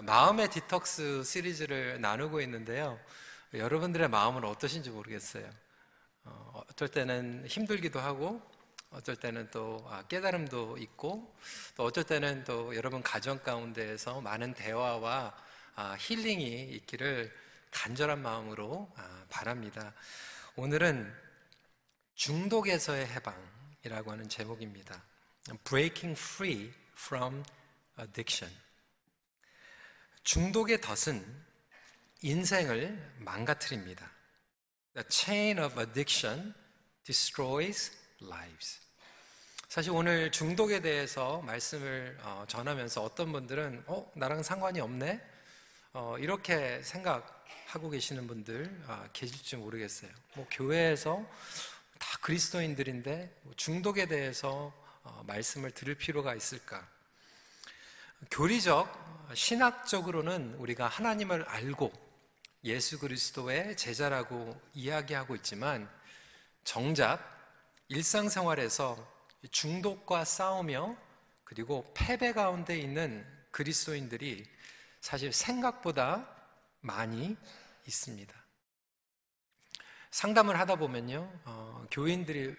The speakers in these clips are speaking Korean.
어, 마음의 디톡스 시리즈를 나누고 있는데요. 여러분들의 마음은 어떠신지 모르겠어요. 어, 어떨 때는 힘들기도 하고, 어떨 때는 또 아, 깨달음도 있고, 또 어떨 때는 또 여러분 가정 가운데에서 많은 대화와 아, 힐링이 있기를 간절한 마음으로 아, 바랍니다. 오늘은 중독에서의 해방이라고 하는 제목입니다. Breaking Free from Addiction. 중독의 덫은 인생을 망가뜨립니다. The chain of addiction destroys lives. 사실 오늘 중독에 대해서 말씀을 어, 전하면서 어떤 분들은 어 나랑 상관이 없네 어, 이렇게 생각하고 계시는 분들 아, 계실지 모르겠어요. 뭐 교회에서 다 그리스도인들인데 뭐 중독에 대해서 어, 말씀을 들을 필요가 있을까? 교리적, 신학적으로는 우리가 하나님을 알고 예수 그리스도의 제자라고 이야기하고 있지만 정작 일상생활에서 중독과 싸우며 그리고 패배 가운데 있는 그리스도인들이 사실 생각보다 많이 있습니다. 상담을 하다 보면요, 어, 교인들이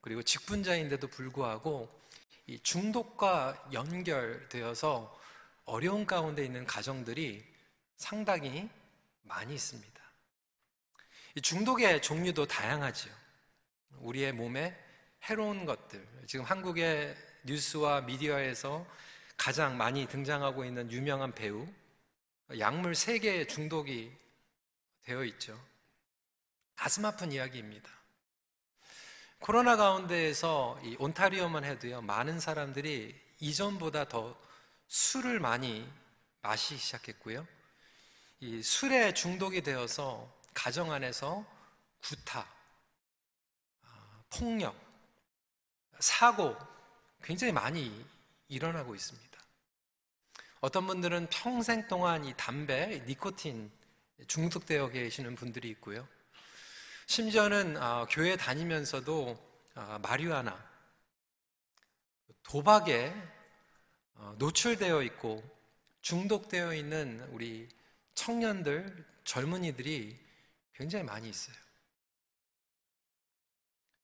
그리고 직분자인데도 불구하고 이 중독과 연결되어서 어려운 가운데 있는 가정들이 상당히 많이 있습니다. 이 중독의 종류도 다양하죠. 우리의 몸에 해로운 것들. 지금 한국의 뉴스와 미디어에서 가장 많이 등장하고 있는 유명한 배우, 약물 세계에 중독이 되어 있죠. 가슴 아픈 이야기입니다. 코로나 가운데에서 이 온타리오만 해도요, 많은 사람들이 이전보다 더 술을 많이 마시기 시작했고요. 이 술에 중독이 되어서 가정 안에서 구타, 아, 폭력, 사고 굉장히 많이 일어나고 있습니다. 어떤 분들은 평생 동안 이 담배, 니코틴 중독되어 계시는 분들이 있고요. 심지어는 어, 교회 다니면서도 어, 마리화나 도박에 어, 노출되어 있고 중독되어 있는 우리 청년들, 젊은이들이 굉장히 많이 있어요.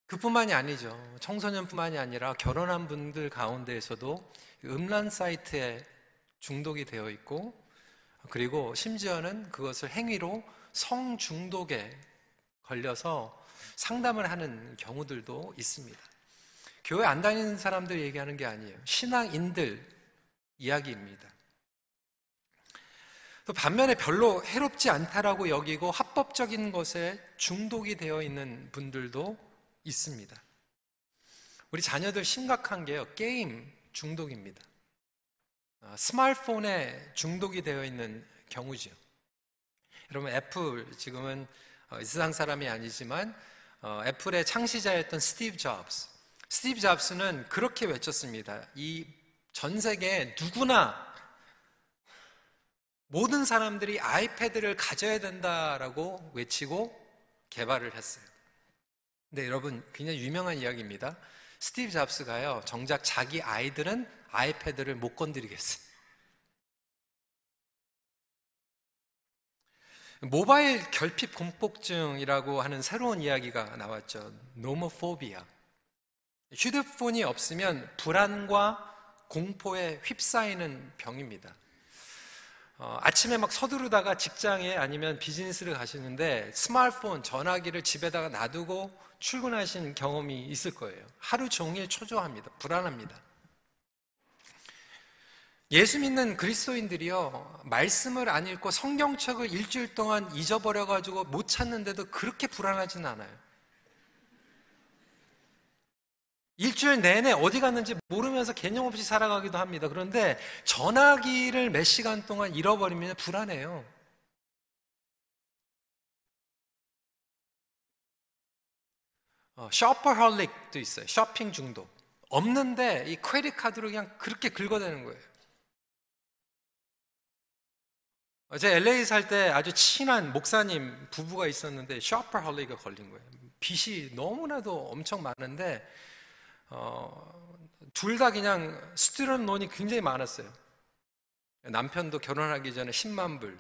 그뿐만이 아니죠. 청소년뿐만이 아니라 결혼한 분들 가운데에서도 음란 사이트에 중독이 되어 있고 그리고 심지어는 그것을 행위로 성중독에 걸려서 상담을 하는 경우들도 있습니다. 교회 안 다니는 사람들 얘기하는 게 아니에요. 신앙인들 이야기입니다. 또 반면에 별로 해롭지 않다라고 여기고 합법적인 것에 중독이 되어 있는 분들도 있습니다. 우리 자녀들 심각한 게요. 게임 중독입니다. 아, 스마트폰에 중독이 되어 있는 경우죠. 여러분 애플 지금은 어, 이 세상 사람이 아니지만 어, 애플의 창시자였던 스티브 잡스. 스티브 잡스는 그렇게 외쳤습니다. 이 전 세계 누구나 모든 사람들이 아이패드를 가져야 된다라고 외치고 개발을 했어요. 근데 여러분 굉장히 유명한 이야기입니다. 스티브 잡스가요, 정작 자기 아이들은 아이패드를 못 건드리겠어요. 모바일 결핍 공포증이라고 하는 새로운 이야기가 나왔죠. 노모포비아. 휴대폰이 없으면 불안과 공포에 휩싸이는 병입니다. 어, 아침에 막 서두르다가 직장에 아니면 비즈니스를 가시는데 스마트폰, 전화기를 집에다가 놔두고 출근하신 경험이 있을 거예요. 하루 종일 초조합니다. 불안합니다. 예수 믿는 그리스도인들이요, 말씀을 안 읽고 성경책을 일주일 동안 잊어버려가지고 못 찾는데도 그렇게 불안하진 않아요. 일주일 내내 어디 갔는지 모르면서 개념 없이 살아가기도 합니다. 그런데 전화기를 몇 시간 동안 잃어버리면 불안해요. 어, 셔퍼헐릭도 있어요. 쇼핑 중독. 없는데 이 크레딧 카드로 그냥 그렇게 긁어대는 거예요. 어제 LA 살 때 아주 친한 목사님 부부가 있었는데 셔퍼헐릭에 걸린 거예요. 빚이 너무나도 엄청 많은데 어, 둘 다 그냥 스튜던 론이 굉장히 많았어요. 남편도 결혼하기 전에 10만 불,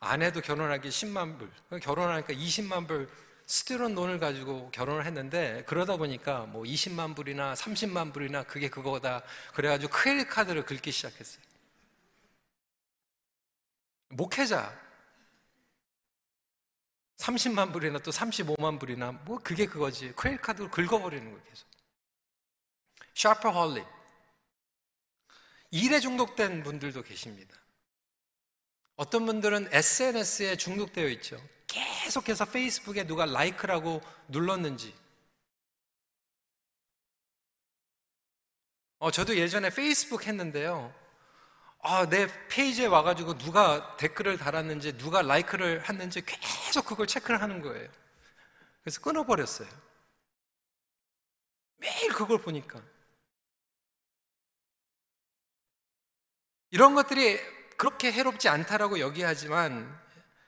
아내도 결혼하기 10만 불, 결혼하니까 20만 불 스티론 돈을 가지고 결혼을 했는데 그러다 보니까 뭐 20만 불이나 30만 불이나 그게 그거다 그래가지고 크레딧 카드를 긁기 시작했어요. 목회자 30만 불이나 또 35만 불이나 뭐 그게 그거지 크레딧 카드로 긁어버리는 거예요 계속. 샤퍼홀릭 일에 중독된 분들도 계십니다. 어떤 분들은 SNS에 중독되어 있죠. 계속해서 페이스북에 누가 라이크라고 눌렀는지. 어, 저도 예전에 페이스북 했는데요. 아, 내 페이지에 와가지고 누가 댓글을 달았는지, 누가 라이크를 했는지 계속 그걸 체크를 하는 거예요. 그래서 끊어버렸어요. 매일 그걸 보니까. 이런 것들이 그렇게 해롭지 않다라고 여기하지만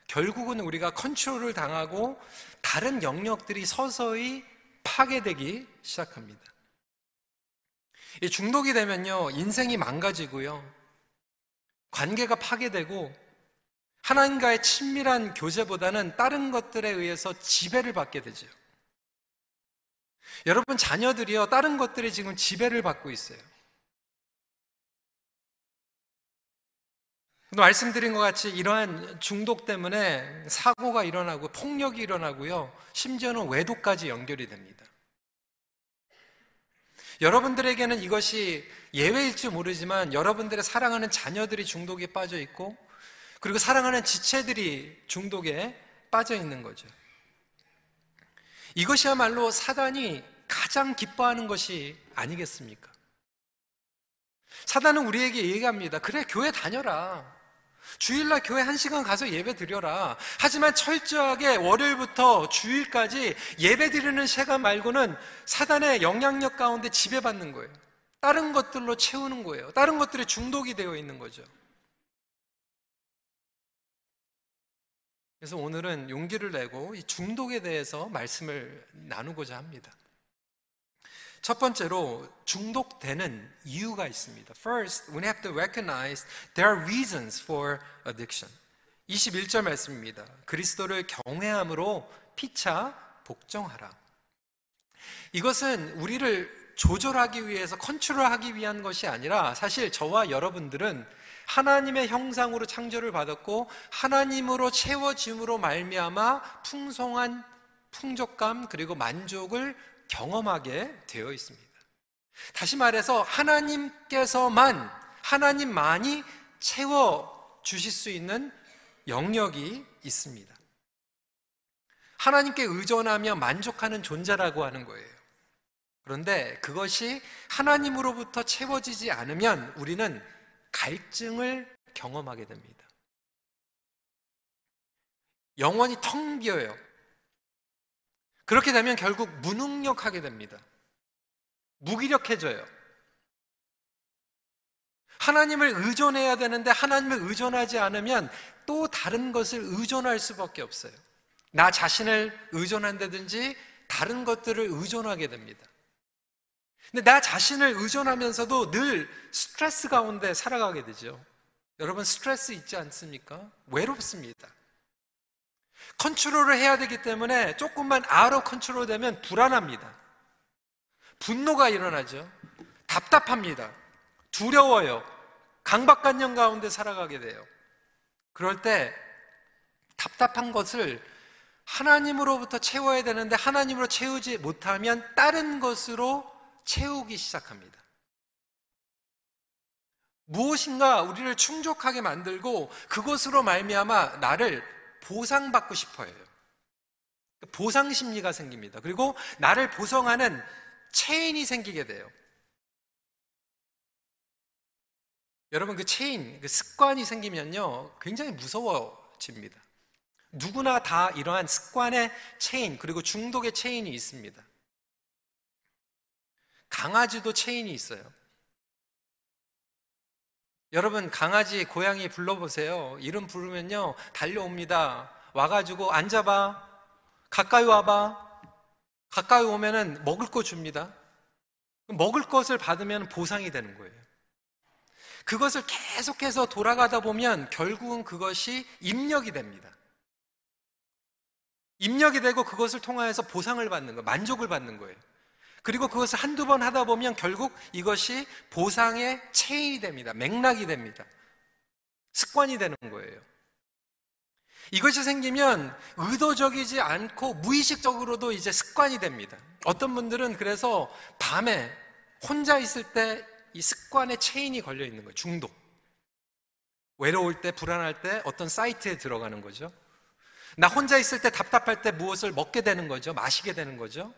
결국은 우리가 컨트롤을 당하고 다른 영역들이 서서히 파괴되기 시작합니다. 중독이 되면요, 인생이 망가지고요, 관계가 파괴되고, 하나님과의 친밀한 교제보다는 다른 것들에 의해서 지배를 받게 되죠. 여러분, 자녀들이요, 다른 것들이 지금 지배를 받고 있어요. 말씀드린 것 같이 이러한 중독 때문에 사고가 일어나고 폭력이 일어나고요. 심지어는 외도까지 연결이 됩니다. 여러분들에게는 이것이 예외일지 모르지만 여러분들의 사랑하는 자녀들이 중독에 빠져 있고 그리고 사랑하는 지체들이 중독에 빠져 있는 거죠. 이것이야말로 사단이 가장 기뻐하는 것이 아니겠습니까? 사단은 우리에게 얘기합니다. 그래, 교회 다녀라. 주일날 교회 한 시간 가서 예배 드려라. 하지만 철저하게 월요일부터 주일까지 예배 드리는 시간 말고는 사단의 영향력 가운데 지배받는 거예요. 다른 것들로 채우는 거예요. 다른 것들에 중독이 되어 있는 거죠. 그래서 오늘은 용기를 내고 이 중독에 대해서 말씀을 나누고자 합니다. 첫 번째로 중독되는 이유가 있습니다. First, we have to recognize there are reasons for addiction. 21절 말씀입니다. 그리스도를 경외함으로 피차 복종하라. 이것은 우리를 조절하기 위해서 컨트롤하기 위한 것이 아니라 사실 저와 여러분들은 하나님의 형상으로 창조를 받았고 하나님으로 채워짐으로 말미암아 풍성한 풍족감 그리고 만족을 경험하게 되어 있습니다. 다시 말해서 하나님께서만, 하나님만이 채워 주실 수 있는 영역이 있습니다. 하나님께 의존하며 만족하는 존재라고 하는 거예요. 그런데 그것이 하나님으로부터 채워지지 않으면 우리는 갈증을 경험하게 됩니다. 영원히 텅 비어요. 그렇게 되면 결국 무능력하게 됩니다. 무기력해져요. 하나님을 의존해야 되는데 하나님을 의존하지 않으면 또 다른 것을 의존할 수밖에 없어요. 나 자신을 의존한다든지 다른 것들을 의존하게 됩니다. 근데 나 자신을 의존하면서도 늘 스트레스 가운데 살아가게 되죠. 여러분 스트레스 있지 않습니까? 외롭습니다. 컨트롤을 해야 되기 때문에 조금만 out of control 되면 불안합니다. 분노가 일어나죠. 답답합니다. 두려워요. 강박관념 가운데 살아가게 돼요. 그럴 때 답답한 것을 하나님으로부터 채워야 되는데 하나님으로 채우지 못하면 다른 것으로 채우기 시작합니다. 무엇인가 우리를 충족하게 만들고 그것으로 말미암아 나를 보상받고 싶어 해요. 보상 심리가 생깁니다. 그리고 나를 보상하는 체인이 생기게 돼요. 여러분 그 체인, 그 습관이 생기면요 굉장히 무서워집니다. 누구나 다 이러한 습관의 체인 그리고 중독의 체인이 있습니다. 강아지도 체인이 있어요. 여러분 강아지 고양이 불러보세요. 이름 부르면요 달려옵니다. 와가지고 앉아봐. 가까이 와봐. 가까이 오면은 먹을 거 줍니다. 먹을 것을 받으면 보상이 되는 거예요. 그것을 계속해서 돌아가다 보면 결국은 그것이 입력이 됩니다. 입력이 되고 그것을 통하여서 보상을 받는 거, 만족을 받는 거예요. 그리고 그것을 한두 번 하다 보면 결국 이것이 보상의 체인이 됩니다. 맥락이 됩니다. 습관이 되는 거예요. 이것이 생기면 의도적이지 않고 무의식적으로도 이제 습관이 됩니다. 어떤 분들은 그래서 밤에 혼자 있을 때 이 습관의 체인이 걸려 있는 거예요. 중독. 외로울 때, 불안할 때 어떤 사이트에 들어가는 거죠. 나 혼자 있을 때 답답할 때 무엇을 먹게 되는 거죠. 마시게 되는 거죠.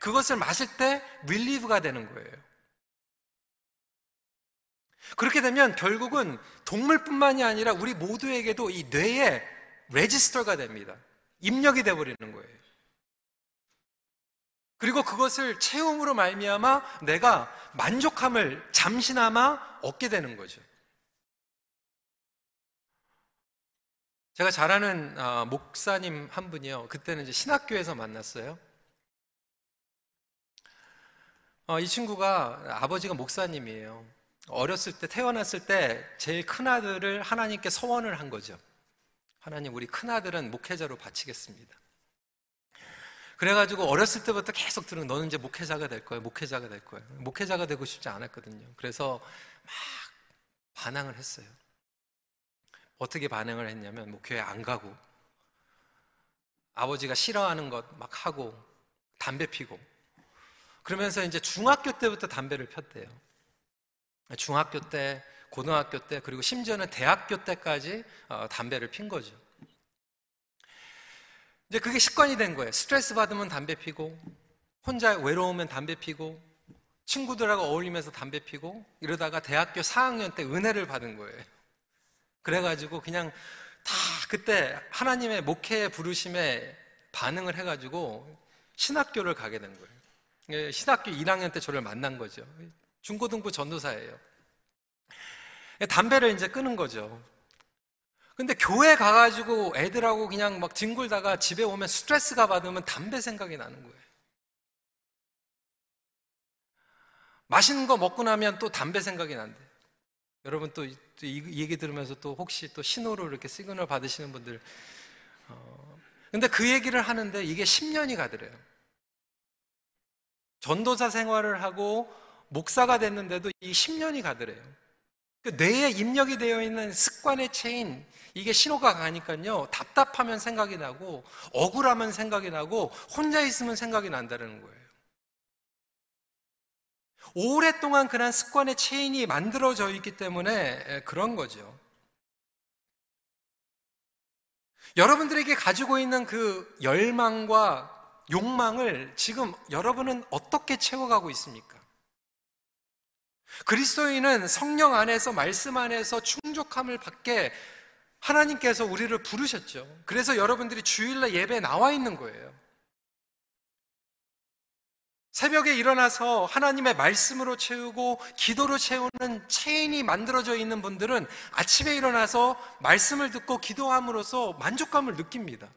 그것을 마실 때 릴리브가 되는 거예요. 그렇게 되면 결국은 동물뿐만이 아니라 우리 모두에게도 이 뇌에 레지스터가 됩니다. 입력이 돼 버리는 거예요. 그리고 그것을 체험으로 말미암아 내가 만족함을 잠시나마 얻게 되는 거죠. 제가 잘 아는 아, 목사님 한 분이요. 그때는 이제 신학교에서 만났어요. 어, 이 친구가 아버지가 목사님이에요. 어렸을 때 태어났을 때 제일 큰 아들을 하나님께 서원을 한 거죠. 하나님 우리 큰 아들은 목회자로 바치겠습니다. 그래가지고 어렸을 때부터 계속 들은 너는 이제 목회자가 될 거야, 목회자가 될 거야. 목회자가 되고 싶지 않았거든요. 그래서 막 반항을 했어요. 어떻게 반응을 했냐면 목회에 안 가고 아버지가 싫어하는 것 막 하고 담배 피고 그러면서 이제 중학교 때부터 담배를 폈대요. 중학교 때, 고등학교 때, 그리고 심지어는 대학교 때까지 어, 담배를 핀 거죠. 이제 그게 습관이 된 거예요. 스트레스 받으면 담배 피고, 혼자 외로우면 담배 피고, 친구들하고 어울리면서 담배 피고, 이러다가 대학교 4학년 때 은혜를 받은 거예요. 그래가지고 그냥 다 그때 하나님의 목회 부르심에 반응을 해가지고 신학교를 가게 된 거예요. 예, 신학교 1학년 때 저를 만난 거죠. 중고등부 전도사예요. 예, 담배를 이제 끊은 거죠. 근데 교회 가가지고 애들하고 그냥 막 뒹굴다가 집에 오면 스트레스가 받으면 담배 생각이 나는 거예요. 맛있는 거 먹고 나면 또 담배 생각이 난대. 여러분 또, 이 얘기 들으면서 또 혹시 또 신호로 이렇게 시그널 받으시는 분들, 어, 근데 그 얘기를 하는데 이게 10년이 가더래요. 전도사 생활을 하고 목사가 됐는데도 이 10년이 가더래요. 그 뇌에 입력이 되어 있는 습관의 체인, 이게 신호가 가니까요, 답답하면 생각이 나고, 억울하면 생각이 나고, 혼자 있으면 생각이 난다는 거예요. 오랫동안 그런 습관의 체인이 만들어져 있기 때문에 그런 거죠. 여러분들에게 가지고 있는 그 열망과 욕망을 지금 여러분은 어떻게 채워가고 있습니까? 그리스도인은 성령 안에서 말씀 안에서 충족함을 받게 하나님께서 우리를 부르셨죠. 그래서 여러분들이 주일날 예배에 나와 있는 거예요. 새벽에 일어나서 하나님의 말씀으로 채우고 기도로 채우는 체인이 만들어져 있는 분들은 아침에 일어나서 말씀을 듣고 기도함으로써 만족감을 느낍니다.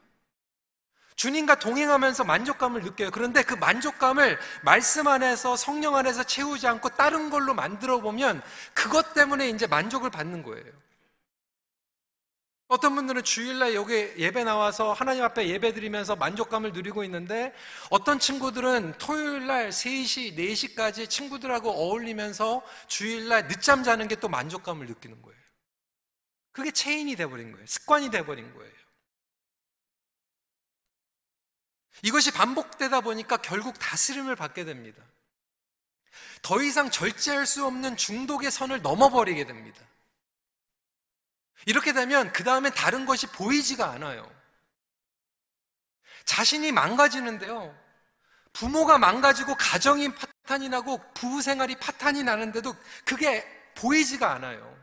주님과 동행하면서 만족감을 느껴요. 그런데 그 만족감을 말씀 안에서 성령 안에서 채우지 않고 다른 걸로 만들어 보면 그것 때문에 이제 만족을 받는 거예요. 어떤 분들은 주일날 여기 예배 나와서 하나님 앞에 예배 드리면서 만족감을 누리고 있는데 어떤 친구들은 토요일날 3시, 4시까지 친구들하고 어울리면서 주일날 늦잠 자는 게 또 만족감을 느끼는 거예요. 그게 체인이 돼버린 거예요. 습관이 돼버린 거예요. 이것이 반복되다 보니까 결국 다스림을 받게 됩니다. 더 이상 절제할 수 없는 중독의 선을 넘어버리게 됩니다. 이렇게 되면 그 다음엔 다른 것이 보이지가 않아요. 자신이 망가지는데요. 부모가 망가지고 가정이 파탄이 나고 부부 생활이 파탄이 나는데도 그게 보이지가 않아요.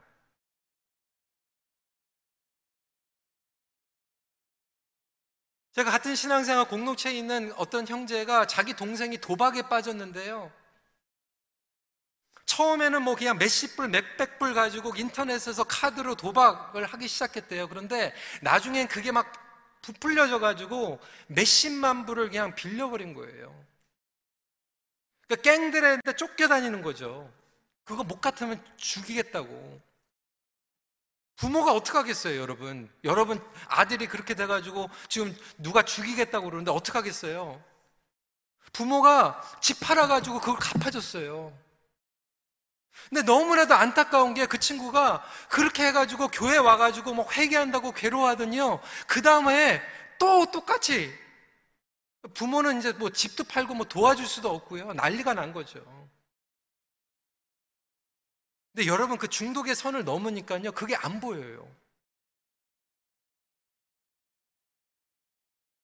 제가 같은 신앙생활 공동체에 있는 어떤 형제가 자기 동생이 도박에 빠졌는데요. 처음에는 뭐 그냥 몇십 불, 몇백 불 가지고 인터넷에서 카드로 도박을 하기 시작했대요. 그런데 나중엔 그게 막 부풀려져 가지고 몇십만 불을 그냥 빌려버린 거예요. 그러니까 갱들한테 쫓겨다니는 거죠. 그거 못 같으면 죽이겠다고. 부모가 어떡하겠어요, 여러분? 여러분 아들이 그렇게 돼 가지고 지금 누가 죽이겠다고 그러는데 어떡하겠어요? 부모가 집 팔아 가지고 그걸 갚아줬어요. 근데 너무나도 안타까운 게 그 친구가 그렇게 해가지고 교회 와가지고 뭐 회개한다고 괴로워하더니요. 그 다음에 또 똑같이 부모는 이제 뭐 집도 팔고 뭐 도와줄 수도 없고요. 난리가 난 거죠. 근데 여러분 그 중독의 선을 넘으니까요. 그게 안 보여요.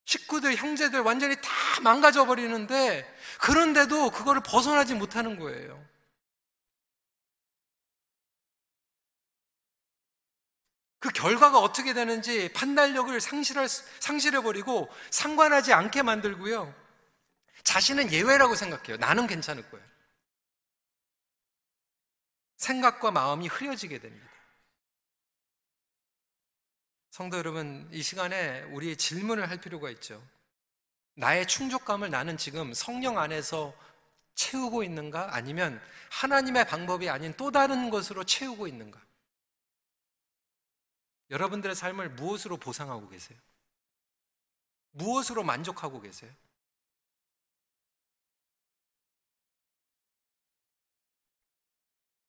식구들, 형제들 완전히 다 망가져 버리는데 그런데도 그거를 벗어나지 못하는 거예요. 그 결과가 어떻게 되는지 판단력을 상실할, 상실해버리고 상관하지 않게 만들고요. 자신은 예외라고 생각해요. 나는 괜찮을 거예요. 생각과 마음이 흐려지게 됩니다. 성도 여러분, 이 시간에 우리 질문을 할 필요가 있죠. 나의 충족감을 나는 지금 성령 안에서 채우고 있는가? 아니면 하나님의 방법이 아닌 또 다른 것으로 채우고 있는가? 여러분들의 삶을 무엇으로 보상하고 계세요? 무엇으로 만족하고 계세요?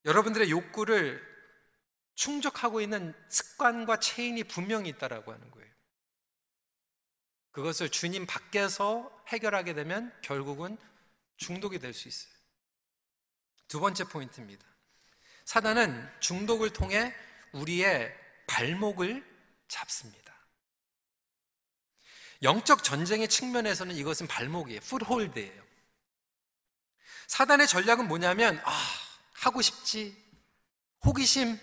여러분들의 욕구를 충족하고 있는 습관과 체인이 분명히 있다라고 하는 거예요. 그것을 주님 밖에서 해결하게 되면 결국은 중독이 될 수 있어요. 두 번째 포인트입니다. 사단은 중독을 통해 우리의 발목을 잡습니다. 영적 전쟁의 측면에서는 이것은 발목이에요. 풋홀드예요. 사단의 전략은 뭐냐면 아, 하고 싶지. 호기심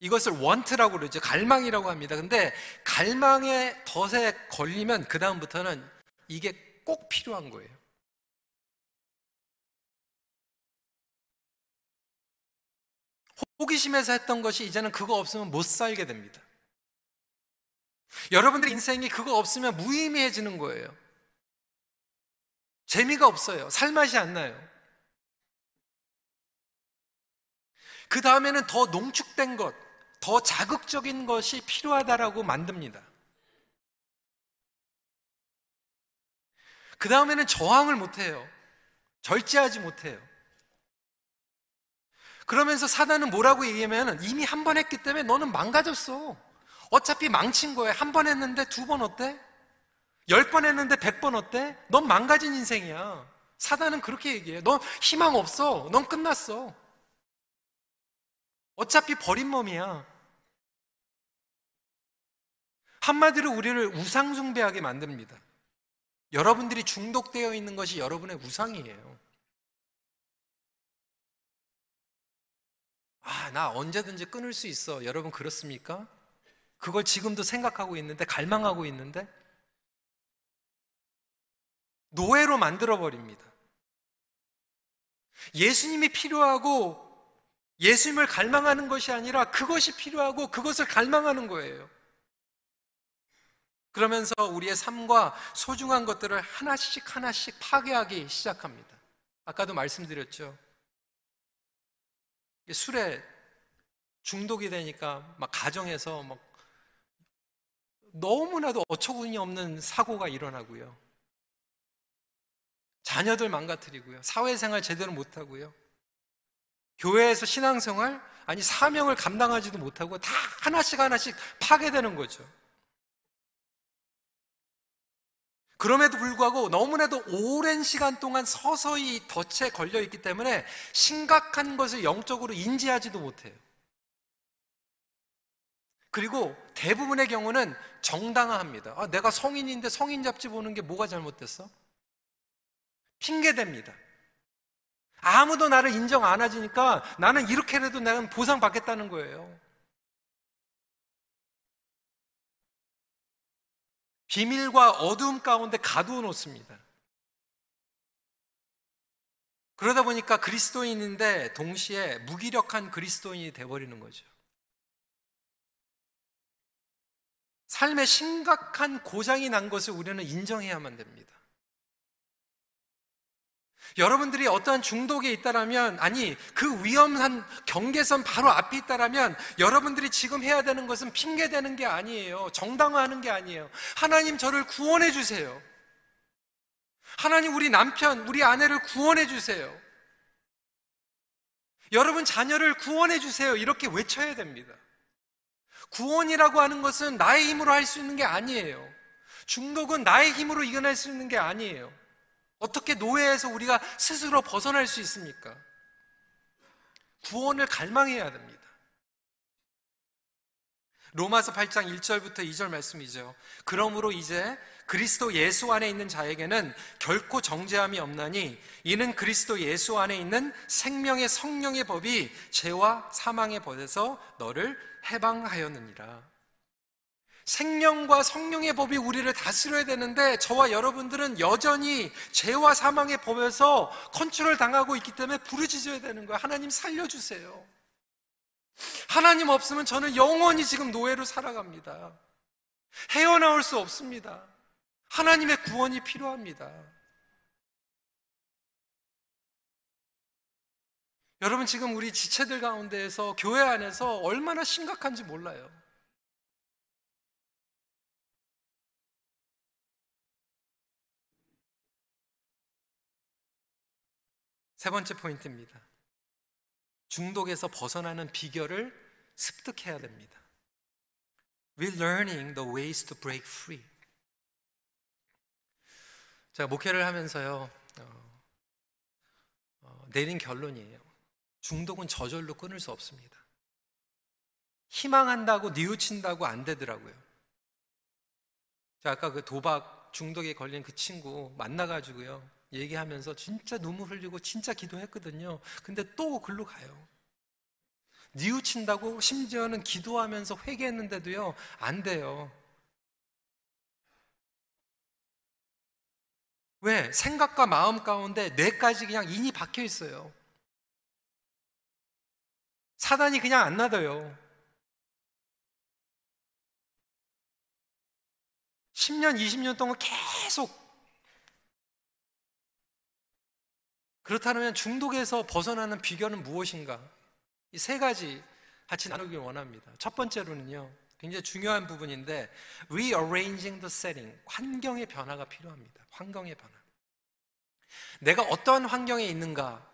이것을 원트라고 그러죠. 갈망이라고 합니다. 근데 갈망의 덫에 걸리면 그다음부터는 이게 꼭 필요한 거예요. 호기심에서 했던 것이 이제는 그거 없으면 못 살게 됩니다. 여러분들 인생이 그거 없으면 무의미해지는 거예요. 재미가 없어요. 살맛이 안 나요. 그 다음에는 더 농축된 것, 더 자극적인 것이 필요하다라고 만듭니다. 그 다음에는 저항을 못해요. 절제하지 못해요. 그러면서 사단은 뭐라고 얘기하면 이미 한 번 했기 때문에 너는 망가졌어. 어차피 망친 거야. 한 번 했는데 두 번 어때? 열 번 했는데 백 번 어때? 넌 망가진 인생이야. 사단은 그렇게 얘기해. 넌 희망 없어. 넌 끝났어. 어차피 버린 몸이야. 한마디로 우리를 우상숭배하게 만듭니다. 여러분들이 중독되어 있는 것이 여러분의 우상이에요. 아, 나 언제든지 끊을 수 있어. 여러분 그렇습니까? 그걸 지금도 생각하고 있는데, 갈망하고 있는데, 노예로 만들어버립니다. 예수님이 필요하고 예수님을 갈망하는 것이 아니라 그것이 필요하고 그것을 갈망하는 거예요. 그러면서 우리의 삶과 소중한 것들을 하나씩 하나씩 파괴하기 시작합니다. 아까도 말씀드렸죠. 술에 중독이 되니까 막 가정에서 막 너무나도 어처구니 없는 사고가 일어나고요. 자녀들 망가뜨리고요. 사회생활 제대로 못하고요. 교회에서 신앙생활, 아니 사명을 감당하지도 못하고 다 하나씩 하나씩 파괴되는 거죠. 그럼에도 불구하고 너무나도 오랜 시간 동안 서서히 덫에 걸려 있기 때문에 심각한 것을 영적으로 인지하지도 못해요. 그리고 대부분의 경우는 정당화합니다. 아, 내가 성인인데 성인 잡지 보는 게 뭐가 잘못됐어? 핑계댑니다. 아무도 나를 인정 안 하지니까 나는 이렇게라도 나는 보상받겠다는 거예요. 비밀과 어두움 가운데 가두어 놓습니다. 그러다 보니까 그리스도인인데 동시에 무기력한 그리스도인이 되어버리는 거죠. 삶에 심각한 고장이 난 것을 우리는 인정해야만 됩니다. 여러분들이 어떠한 중독에 있다라면, 아니, 그 위험한 경계선 바로 앞에 있다라면, 여러분들이 지금 해야 되는 것은 핑계 대는 게 아니에요. 정당화하는 게 아니에요. 하나님 저를 구원해 주세요. 하나님 우리 남편, 우리 아내를 구원해 주세요. 여러분 자녀를 구원해 주세요. 이렇게 외쳐야 됩니다. 구원이라고 하는 것은 나의 힘으로 할 수 있는 게 아니에요. 중독은 나의 힘으로 이겨낼 수 있는 게 아니에요. 어떻게 노예에서 우리가 스스로 벗어날 수 있습니까? 구원을 갈망해야 됩니다. 로마서 8장 1절부터 2절 말씀이죠. 그러므로 이제 그리스도 예수 안에 있는 자에게는 결코 정죄함이 없나니 이는 그리스도 예수 안에 있는 생명의 성령의 법이 죄와 사망의 법에서 너를 해방하였느니라. 생명과 성령의 법이 우리를 다스려야 되는데 저와 여러분들은 여전히 죄와 사망의 법에서 컨트롤 당하고 있기 때문에 부르짖어야 되는 거예요. 하나님 살려주세요. 하나님 없으면 저는 영원히 지금 노예로 살아갑니다. 헤어나올 수 없습니다. 하나님의 구원이 필요합니다. 여러분 지금 우리 지체들 가운데에서 교회 안에서 얼마나 심각한지 몰라요. 세 번째 포인트입니다. 중독에서 벗어나는 비결을 습득해야 됩니다. We're learning the ways to break free. 제가 목회를 하면서요, 어, 어, 내린 결론이에요. 중독은 저절로 끊을 수 없습니다. 희망한다고 뉘우친다고 안 되더라고요. 제가 아까 그 도박 중독에 걸린 그 친구 만나가지고요. 얘기하면서 진짜 눈물 흘리고 진짜 기도했거든요. 근데 또 글로 가요. 뉘우친다고 심지어는 기도하면서 회개했는데도요, 안 돼요. 왜? 생각과 마음 가운데 뇌까지 그냥 인이 박혀 있어요. 사단이 그냥 안 놔둬요. 10년, 20년 동안 계속 그렇다면 중독에서 벗어나는 비결은 무엇인가? 이 세 가지 같이 나누길 원합니다. 첫 번째로는요, 굉장히 중요한 부분인데, rearranging the setting. 환경의 변화가 필요합니다. 환경의 변화. 내가 어떤 환경에 있는가?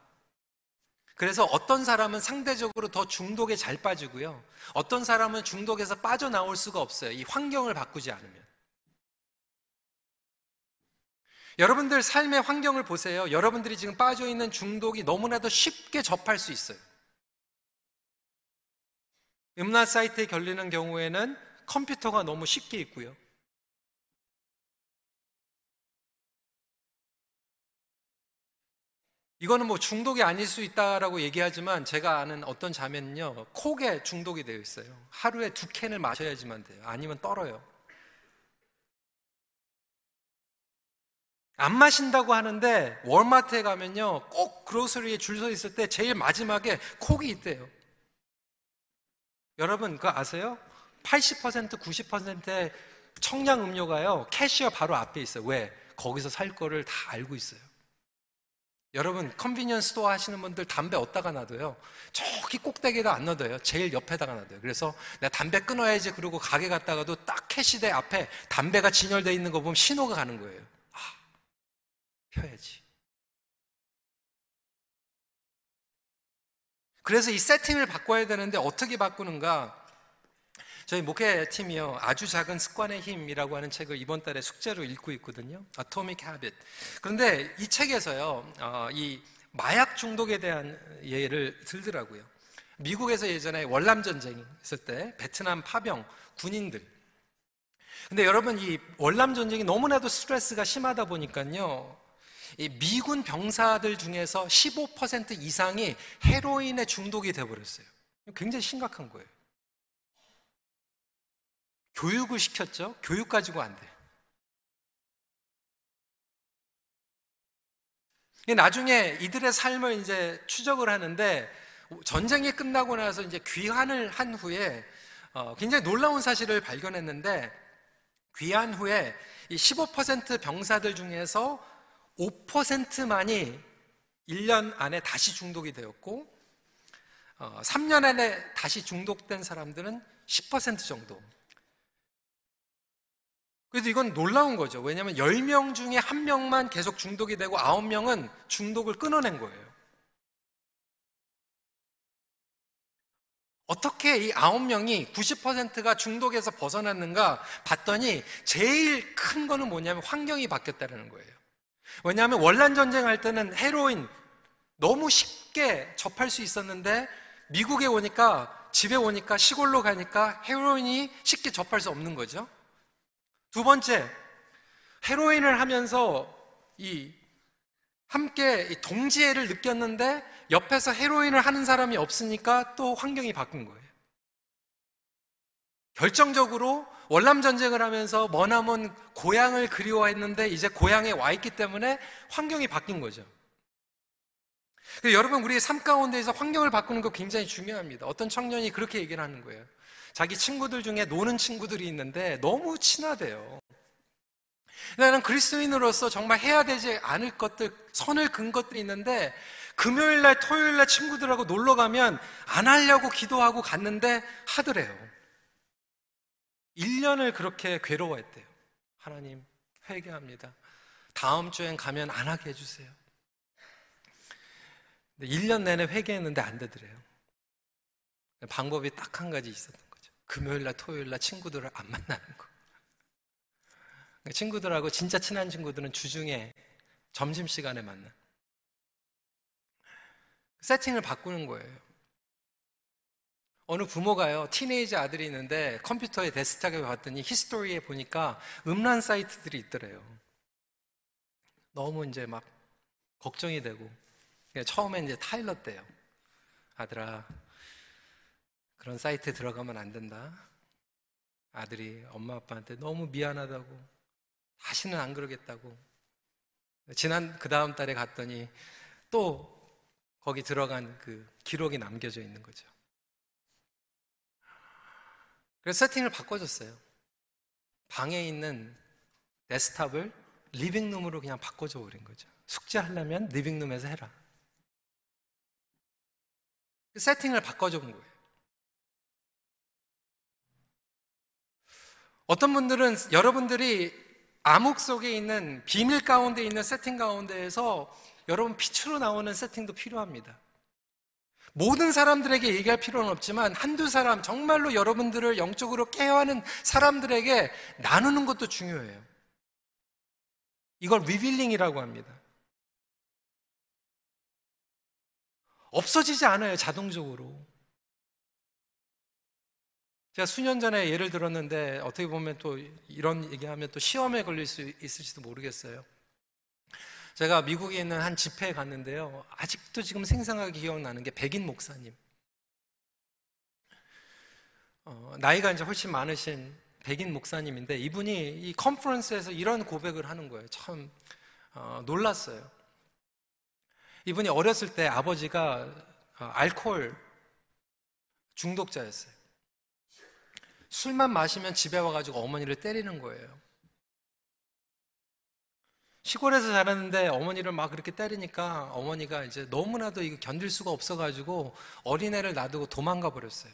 그래서 어떤 사람은 상대적으로 더 중독에 잘 빠지고요. 어떤 사람은 중독에서 빠져나올 수가 없어요. 이 환경을 바꾸지 않으면. 여러분들 삶의 환경을 보세요. 여러분들이 지금 빠져 있는 중독이 너무나도 쉽게 접할 수 있어요. 음란 사이트에 걸리는 경우에는 컴퓨터가 너무 쉽게 있고요. 이거는 뭐 중독이 아닐 수 있다라고 얘기하지만 제가 아는 어떤 자매는요, 콕에 중독이 되어 있어요. 하루에 두 캔을 마셔야지만 돼요. 아니면 떨어요. 안 마신다고 하는데 월마트에 가면요 꼭 grocery에 줄 서 있을 때 제일 마지막에 Coke이 있대요. 여러분 그거 아세요? 80% 90%의 청량 음료가요 cashier 바로 앞에 있어요. 왜? 거기서 살 거를 다 알고 있어요. 여러분 convenience store 하시는 분들 담배 어디다가 놔둬요? 저기 꼭대기에다 안 놔둬요. 제일 옆에다가 놔둬요. 그래서 내가 담배 끊어야지 그러고 가게 갔다가도 딱 cash대 앞에 담배가 진열되어 있는 거 보면 신호가 가는 거예요. 펴야지. 그래서 이 세팅을 바꿔야 되는데 어떻게 바꾸는가? 저희 목회팀이요. 아주 작은 습관의 힘이라고 하는 책을 이번 달에 숙제로 읽고 있거든요. Atomic Habit. 그런데 이 책에서요. 어, 이 마약 중독에 대한 예를 들더라고요. 미국에서 예전에 월남 전쟁 있을 때 베트남 파병 군인들 근데 여러분 이 월남 전쟁이 너무나도 스트레스가 심하다 보니까요. 미군 병사들 중에서 15% 이상이 헤로인에 중독이 되어버렸어요. 굉장히 심각한 거예요. 교육을 시켰죠? 교육 가지고 안 돼. 나중에 이들의 삶을 이제 추적을 하는데 전쟁이 끝나고 나서 이제 귀환을 한 후에 어, 굉장히 놀라운 사실을 발견했는데 귀환 후에 이 15% 병사들 중에서 5%만이 1년 안에 다시 중독이 되었고, 어, 3년 안에 다시 중독된 사람들은 10% 정도. 그래도 이건 놀라운 거죠. 왜냐하면 10명 중에 1명만 계속 중독이 되고 9명은 중독을 끊어낸 거예요. 어떻게 이 9명이 90%가 중독에서 벗어났는가 봤더니 제일 큰 거는 뭐냐면 환경이 바뀌었다는 거예요. 왜냐하면 원란 전쟁할 때는 헤로인 너무 쉽게 접할 수 있었는데 미국에 오니까 집에 오니까 시골로 가니까 헤로인이 쉽게 접할 수 없는 거죠. 두 번째, 헤로인을 하면서 이 함께 동지애를 느꼈는데 옆에서 헤로인을 하는 사람이 없으니까 또 환경이 바뀐 거예요. 결정적으로 월남 전쟁을 하면서 머나먼 고향을 그리워했는데 이제 고향에 와 있기 때문에 환경이 바뀐 거죠. 여러분 우리의 삶 가운데에서 환경을 바꾸는 거 굉장히 중요합니다. 어떤 청년이 그렇게 얘기를 하는 거예요. 자기 친구들 중에 노는 친구들이 있는데 너무 친하대요. 나는 그리스도인으로서 정말 해야 되지 않을 것들, 선을 근 것들이 있는데 금요일 날, 토요일 날 친구들하고 놀러 가면 안 하려고 기도하고 갔는데 하더래요. 1년을 그렇게 괴로워했대요. 하나님, 회개합니다. 다음 주엔 가면 안 하게 해주세요. 1년 내내 회개했는데 안 되더래요. 방법이 딱 한 가지 있었던 거죠. 금요일 날, 토요일 날 친구들을 안 만나는 거. 친구들하고 진짜 친한 친구들은 주중에 점심시간에 만나. 세팅을 바꾸는 거예요. 어느 부모가요, 티네이저 아들이 있는데 컴퓨터에 데스크탑에 봤더니 히스토리에 보니까 음란 사이트들이 있더래요. 너무 이제 막 걱정이 되고 처음에 이제 타일러 때요. 아들아, 그런 사이트에 들어가면 안 된다. 아들이 엄마 아빠한테 너무 미안하다고 다시는 안 그러겠다고. 지난 그 다음 달에 갔더니 또 거기 들어간 그 기록이 남겨져 있는 거죠. 그래서 세팅을 바꿔줬어요. 방에 있는 데스크탑을 리빙룸으로 그냥 바꿔줘 버린 거죠. 숙제하려면 리빙룸에서 해라. 그 세팅을 바꿔줘 본 거예요. 어떤 분들은 여러분들이 암흑 속에 있는 비밀 가운데 있는 세팅 가운데에서 여러분 빛으로 나오는 세팅도 필요합니다. 모든 사람들에게 얘기할 필요는 없지만 한두 사람, 정말로 여러분들을 영적으로 care하는 사람들에게 나누는 것도 중요해요. 이걸 revealing이라고 합니다. 없어지지 않아요, 자동적으로. 제가 수년 전에 예를 들었는데 어떻게 보면 또 이런 얘기하면 또 시험에 걸릴 수 있을지도 모르겠어요. 제가 미국에 있는 한 집회에 갔는데요. 아직도 지금 생생하게 기억나는 게 백인 목사님. 어, 나이가 이제 훨씬 많으신 백인 목사님인데 이분이 이 컨퍼런스에서 이런 고백을 하는 거예요. 참 어, 놀랐어요. 이분이 어렸을 때 아버지가 어, 알코올 중독자였어요. 술만 마시면 집에 와가지고 어머니를 때리는 거예요. 시골에서 자랐는데 어머니를 막 그렇게 때리니까 어머니가 이제 너무나도 이거 견딜 수가 없어가지고 어린애를 놔두고 도망가 버렸어요.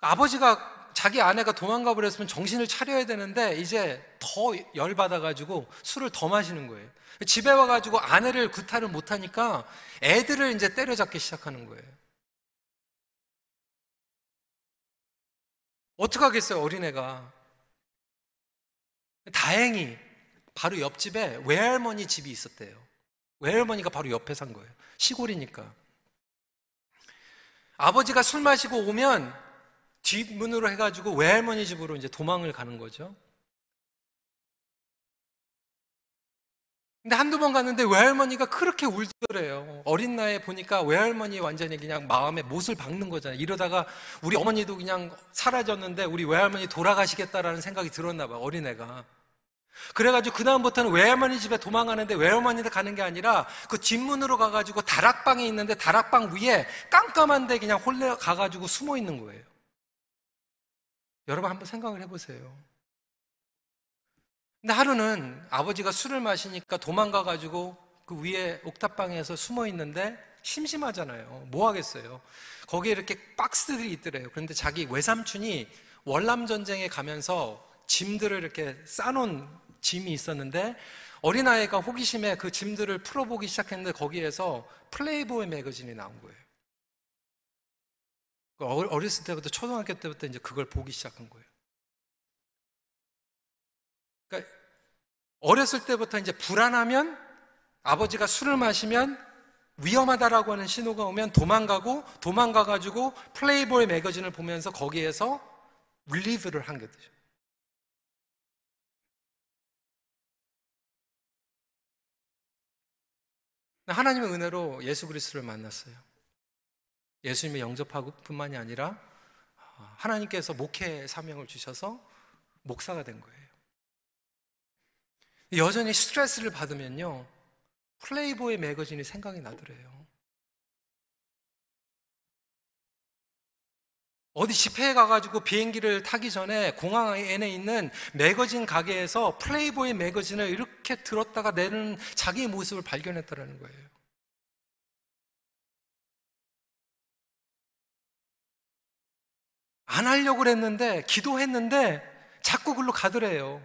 아버지가 자기 아내가 도망가 버렸으면 정신을 차려야 되는데 이제 더 열받아가지고 술을 더 마시는 거예요. 집에 와가지고 아내를 구타를 못하니까 애들을 이제 때려잡기 시작하는 거예요. 어떡하겠어요, 어린애가. 다행히 바로 옆집에 외할머니 집이 있었대요. 외할머니가 바로 옆에 산 거예요. 시골이니까. 아버지가 술 마시고 오면 뒷문으로 해가지고 외할머니 집으로 이제 도망을 가는 거죠. 근데 한두 번 갔는데 외할머니가 그렇게 울더래요. 어린 나이에 보니까 외할머니 완전히 그냥 마음에 못을 박는 거잖아요. 이러다가 우리 어머니도 그냥 사라졌는데 우리 외할머니 돌아가시겠다라는 생각이 들었나 봐요. 어린애가. 그래가지고 그다음부터는 외할머니 집에 도망가는데 외할머니한테 가는 게 아니라 그 뒷문으로 가가지고 다락방이 있는데 다락방 위에 깜깜한데 그냥 홀려 가가지고 숨어 있는 거예요. 여러분 한번 생각을 해보세요. 근데 하루는 아버지가 술을 마시니까 도망가 가지고 그 위에 옥탑방에서 숨어 있는데 심심하잖아요. 뭐 하겠어요. 거기에 이렇게 박스들이 있더래요. 그런데 자기 외삼촌이 월남 전쟁에 가면서 짐들을 이렇게 싸놓은 짐이 있었는데 어린아이가 호기심에 그 짐들을 풀어보기 시작했는데 거기에서 플레이보이 매거진이 나온 거예요. 그 어렸을 때부터 초등학교 때부터 이제 그걸 보기 시작한 거예요. 그러니까 어렸을 때부터 이제 불안하면 아버지가 술을 마시면 위험하다라고 하는 신호가 오면 도망가고 도망가가지고 플레이보이 매거진을 보면서 거기에서 릴리브를 한 거죠. 하나님의 은혜로 예수 그리스도를 만났어요. 예수님의 영접하고 뿐만이 아니라 하나님께서 목회 사명을 주셔서 목사가 된 거예요. 여전히 스트레스를 받으면요. 플레이보이 매거진이 생각이 나더래요. 어디 집회에 가가지고 비행기를 타기 전에 공항 안에 있는 매거진 가게에서 플레이보이 매거진을 이렇게 들었다가 내는 자기의 모습을 발견했다는 거예요. 안 하려고 그랬는데, 기도했는데, 자꾸 글로 가더래요.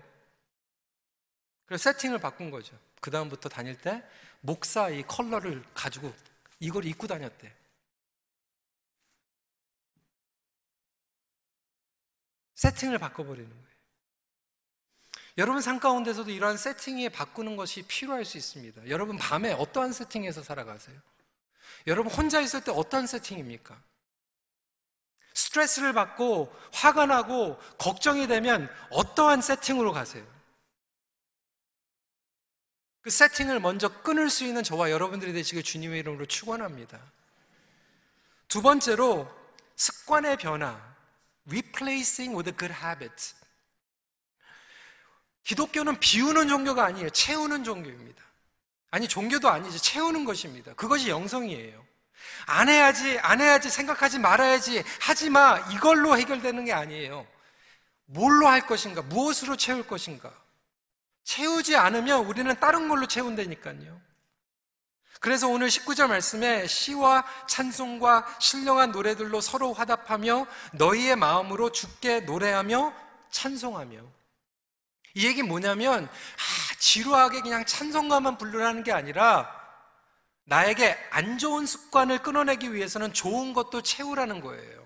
그래서 세팅을 바꾼 거죠. 그 다음부터 다닐 때, 목사 이 컬러를 가지고 이걸 입고 다녔대. 세팅을 바꿔버리는 거예요. 여러분 삶 가운데서도 이러한 세팅에 바꾸는 것이 필요할 수 있습니다. 여러분 밤에 어떠한 세팅에서 살아가세요? 여러분 혼자 있을 때 어떠한 세팅입니까? 스트레스를 받고 화가 나고 걱정이 되면 어떠한 세팅으로 가세요? 그 세팅을 먼저 끊을 수 있는 저와 여러분들이 되시길 주님의 이름으로 축원합니다. 두 번째로 습관의 변화. replacing with good habits. 기독교는 비우는 종교가 아니에요. 채우는 종교입니다. 아니, 종교도 아니죠. 채우는 것입니다. 그것이 영성이에요. 안 해야지, 안 해야지, 생각하지 말아야지, 하지 마. 이걸로 해결되는 게 아니에요. 뭘로 할 것인가? 무엇으로 채울 것인가? 채우지 않으면 우리는 다른 걸로 채운다니까요. 그래서 오늘 19절 말씀에 시와 찬송과 신령한 노래들로 서로 화답하며 너희의 마음으로 죽게 노래하며 찬송하며 이 얘기 뭐냐면 아, 지루하게 그냥 찬송가만 부르라는 게 아니라 나에게 안 좋은 습관을 끊어내기 위해서는 좋은 것도 채우라는 거예요.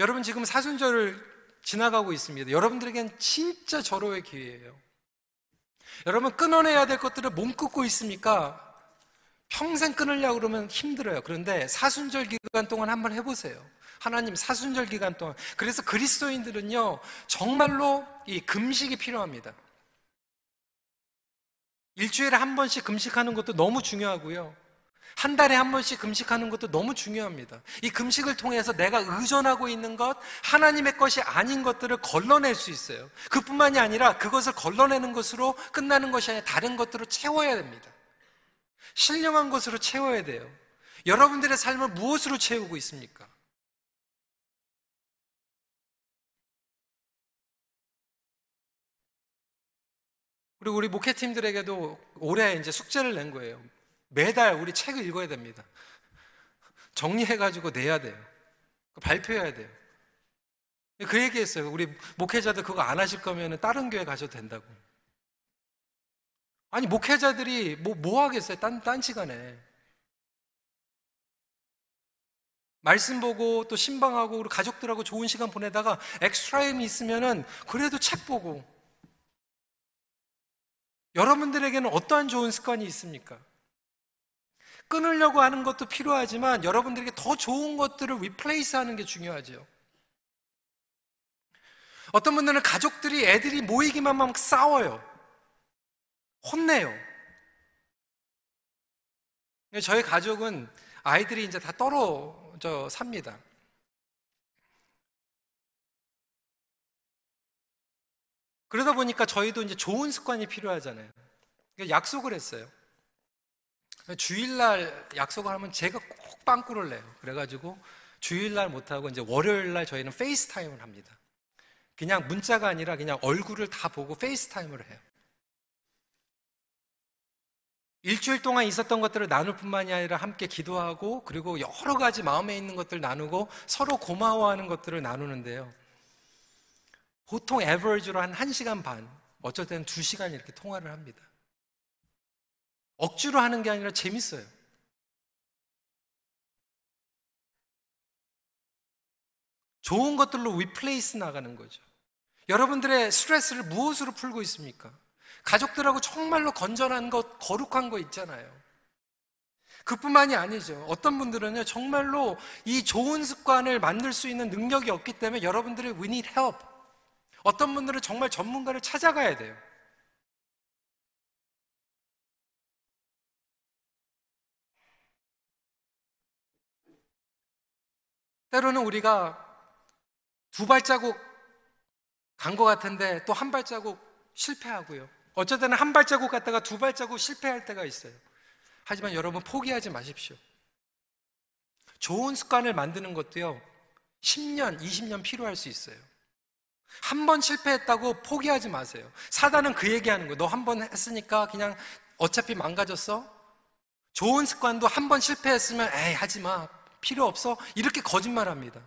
여러분 지금 사순절을 지나가고 있습니다. 여러분들에겐 진짜 절호의 기회예요. 여러분 끊어내야 될 것들을 몸 끊고 있습니까? 평생 끊으려고 그러면 힘들어요. 그런데 사순절 기간 동안 한번 해보세요. 하나님 사순절 기간 동안. 그래서 그리스도인들은요, 정말로 이 금식이 필요합니다. 일주일에 한 번씩 금식하는 것도 너무 중요하고요. 한 달에 한 번씩 금식하는 것도 너무 중요합니다. 이 금식을 통해서 내가 의존하고 있는 것, 하나님의 것이 아닌 것들을 걸러낼 수 있어요. 그뿐만이 아니라 그것을 걸러내는 것으로 끝나는 것이 아니라 다른 것들로 채워야 됩니다. 신령한 것으로 채워야 돼요. 여러분들의 삶을 무엇으로 채우고 있습니까? 그리고 우리 목회팀들에게도 올해 이제 숙제를 낸 거예요. 매달 우리 책을 읽어야 됩니다. 정리해가지고 내야 돼요. 발표해야 돼요. 그 얘기 했어요. 우리 목회자들 그거 안 하실 거면 다른 교회 가셔도 된다고. 아니, 목회자들이 뭐, 뭐 하겠어요? 딴, 딴 시간에. 말씀 보고 또 심방하고 우리 가족들하고 좋은 시간 보내다가 extra time이 있으면은 그래도 책 보고. 여러분들에게는 어떠한 좋은 습관이 있습니까? 끊으려고 하는 것도 필요하지만 여러분들에게 더 좋은 것들을 replace 하는 게 중요하죠. 어떤 분들은 가족들이 애들이 모이기만 하면 싸워요. 혼내요. 저희 가족은 아이들이 이제 다 떨어져 삽니다. 그러다 보니까 저희도 이제 좋은 습관이 필요하잖아요. 약속을 했어요. 주일날 약속을 하면 제가 꼭 빵꾸를 내요. 그래가지고 주일날 못하고 이제 월요일날 저희는 페이스타임을 합니다. 그냥 문자가 아니라 그냥 얼굴을 다 보고 페이스타임을 해요. 일주일 동안 있었던 것들을 나눌 뿐만이 아니라 함께 기도하고 그리고 여러 가지 마음에 있는 것들 나누고 서로 고마워하는 것들을 나누는데요. 보통 average로 한 1시간 반, 어쩔 때는 2시간 이렇게 통화를 합니다. 억지로 하는 게 아니라 재밌어요. 좋은 것들로 replace 나가는 거죠. 여러분들의 스트레스를 무엇으로 풀고 있습니까? 가족들하고 정말로 건전한 것, 거룩한 거 있잖아요. 그뿐만이 아니죠. 어떤 분들은요, 정말로 이 좋은 습관을 만들 수 있는 능력이 없기 때문에 여러분들이 we need help. 어떤 분들은 정말 전문가를 찾아가야 돼요. 때로는 우리가 두 발자국 간 것 같은데 또 한 발자국 실패하고요. 때는 한 발자국 갔다가 두 발자국 실패할 때가 있어요. 하지만 여러분 포기하지 마십시오. 좋은 습관을 만드는 것도요, 10년, 20년 필요할 수 있어요. 한 번 실패했다고 포기하지 마세요. 사단은 그 얘기 하는 거예요. 너 한 번 했으니까 그냥 어차피 망가졌어? 좋은 습관도 한 번 실패했으면 에이, 하지 마. 필요 없어? 이렇게 거짓말 합니다.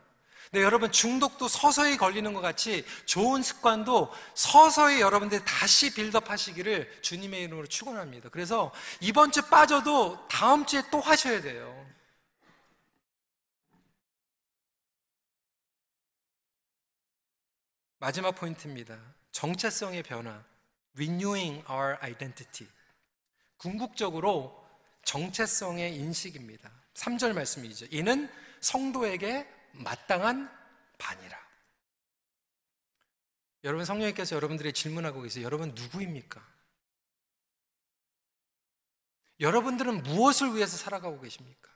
네, 여러분 중독도 서서히 걸리는 것 같이 좋은 습관도 서서히 여러분들 다시 빌드업 하시기를 주님의 이름으로 축원합니다. 그래서 이번 주 빠져도 다음 주에 또 하셔야 돼요. 마지막 포인트입니다. 정체성의 변화. Renewing our identity. 궁극적으로 정체성의 인식입니다. 3절 말씀이죠. 이는 성도에게 마땅한 반이라. 여러분 성령님께서 여러분들의 질문하고 계세요. 여러분 누구입니까? 여러분들은 무엇을 위해서 살아가고 계십니까?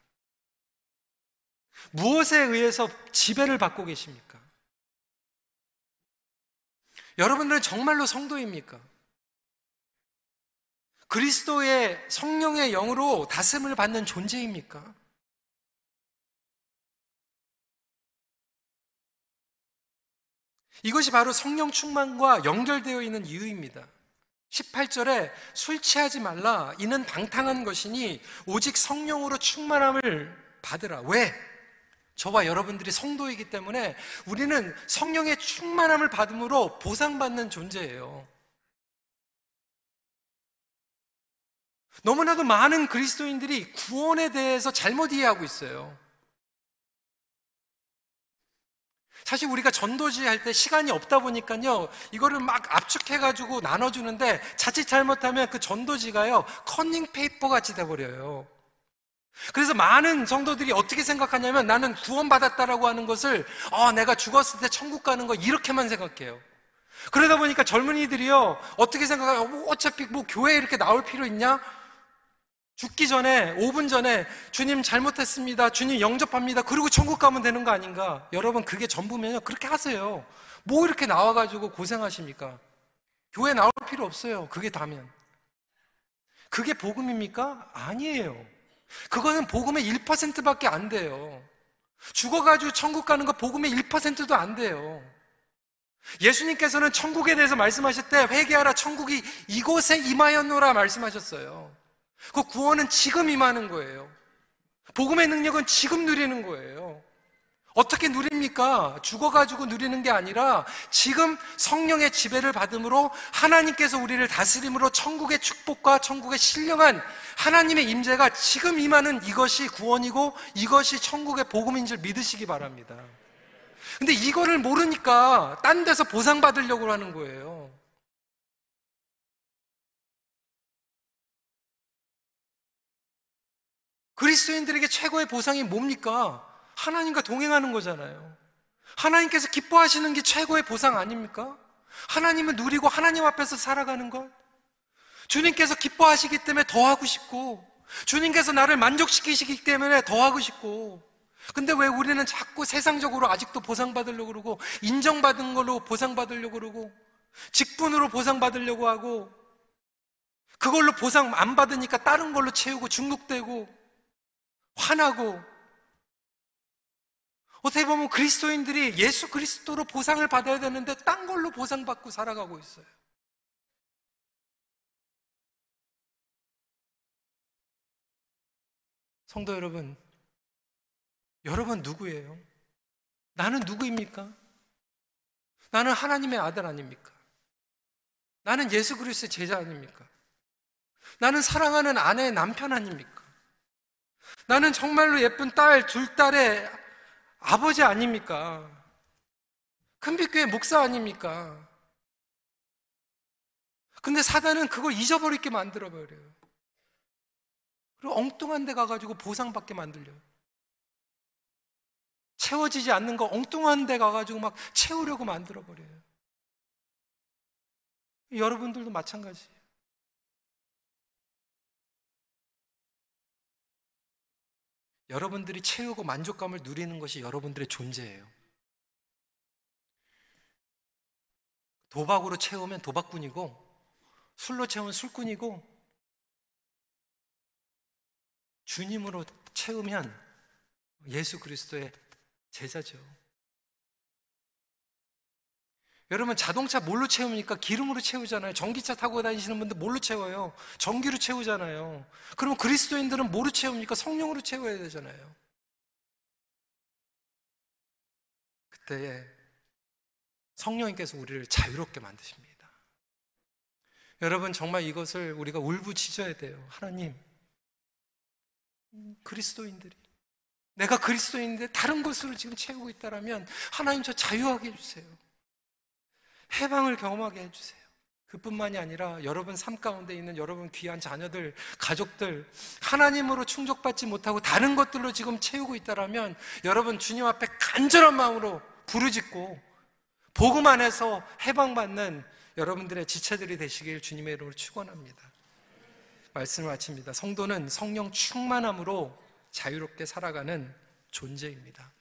무엇에 의해서 지배를 받고 계십니까? 여러분들은 정말로 성도입니까? 그리스도의 성령의 영으로 다스림을 받는 존재입니까? 이것이 바로 성령 충만과 연결되어 있는 이유입니다. 18절에 술 취하지 말라. 이는 방탕한 것이니 오직 성령으로 충만함을 받으라. 왜? 저와 여러분들이 성도이기 때문에 우리는 성령의 충만함을 받음으로 보상받는 존재예요. 너무나도 많은 그리스도인들이 구원에 대해서 잘못 이해하고 있어요. 사실 우리가 전도지 할 때 시간이 없다 보니까요, 이거를 막 압축해가지고 나눠주는데 자칫 잘못하면 그 전도지가요, 컨닝 페이퍼 같이 돼버려요. 그래서 많은 성도들이 어떻게 생각하냐면 나는 구원받았다라고 하는 것을, 어, 내가 죽었을 때 천국 가는 거 이렇게만 생각해요. 그러다 보니까 젊은이들이요, 어떻게 생각해요? 뭐 어차피 뭐 교회에 이렇게 나올 필요 있냐? 죽기 전에 5분 전에 주님 잘못했습니다. 주님 영접합니다. 그리고 천국 가면 되는 거 아닌가? 여러분 그게 전부면요. 그렇게 하세요. 뭐 이렇게 나와 가지고 고생하십니까? 교회 나올 필요 없어요. 그게 다면. 그게 복음입니까? 아니에요. 그거는 복음의 1%밖에 안 돼요. 죽어가지고 천국 가는 거 복음의 1%도 안 돼요. 예수님께서는 천국에 대해서 말씀하실 때 회개하라 천국이 이곳에 임하였노라 말씀하셨어요. 그 구원은 지금 임하는 거예요. 복음의 능력은 지금 누리는 거예요. 어떻게 누립니까? 죽어가지고 누리는 게 아니라 지금 성령의 지배를 받음으로 하나님께서 우리를 다스림으로 천국의 축복과 천국의 신령한 하나님의 임재가 지금 임하는 이것이 구원이고 이것이 천국의 복음인 줄 믿으시기 바랍니다. 근데 이거를 모르니까 딴 데서 보상받으려고 하는 거예요. 그리스도인들에게 최고의 보상이 뭡니까? 하나님과 동행하는 거잖아요. 하나님께서 기뻐하시는 게 최고의 보상 아닙니까? 하나님을 누리고 하나님 앞에서 살아가는 것. 주님께서 기뻐하시기 때문에 더 하고 싶고, 주님께서 나를 만족시키시기 때문에 더 하고 싶고, 근데 왜 우리는 자꾸 세상적으로 아직도 보상받으려고 그러고, 인정받은 걸로 보상받으려고 그러고, 직분으로 보상받으려고 하고, 그걸로 보상 안 받으니까 다른 걸로 채우고 중독되고, 화나고 어떻게 보면 그리스도인들이 예수 그리스도로 보상을 받아야 되는데 딴 걸로 보상받고 살아가고 있어요. 성도 여러분, 여러분 누구예요? 나는 누구입니까? 나는 하나님의 아들 아닙니까? 나는 예수 그리스도의 제자 아닙니까? 나는 사랑하는 아내의 남편 아닙니까? 나는 정말로 예쁜 딸, 둘 딸의 아버지 아닙니까? 큰빛교회 목사 아닙니까? 근데 사단은 그걸 잊어버리게 만들어버려요. 그리고 엉뚱한 데 가가지고 보상받게 만들려요. 채워지지 않는 거 엉뚱한 데 가가지고 막 채우려고 만들어버려요. 여러분들도 마찬가지예요. 여러분들이 채우고 만족감을 누리는 것이 여러분들의 존재예요. 도박으로 채우면 도박꾼이고, 술로 채우면 술꾼이고, 주님으로 채우면 예수 그리스도의 제자죠. 여러분 자동차 뭘로 채웁니까? 기름으로 채우잖아요. 전기차 타고 다니시는 분들 뭘로 채워요? 전기로 채우잖아요. 그럼 그리스도인들은 뭐로 채웁니까? 성령으로 채워야 되잖아요. 그때 성령님께서 우리를 자유롭게 만드십니다. 여러분 정말 이것을 우리가 울부짖어야 돼요. 하나님, 그리스도인들이 내가 그리스도인인데 다른 것으로 지금 채우고 있다라면 하나님 저 자유하게 해주세요. 해방을 경험하게 해주세요. 그뿐만이 아니라 여러분 삶 가운데 있는 여러분 귀한 자녀들, 가족들, 하나님으로 충족받지 못하고 다른 것들로 지금 채우고 있다라면 여러분 주님 앞에 간절한 마음으로 부르짖고 복음 안에서 해방받는 여러분들의 지체들이 되시길 주님의 이름으로 축원합니다. 말씀을 마칩니다. 성도는 성령 충만함으로 자유롭게 살아가는 존재입니다.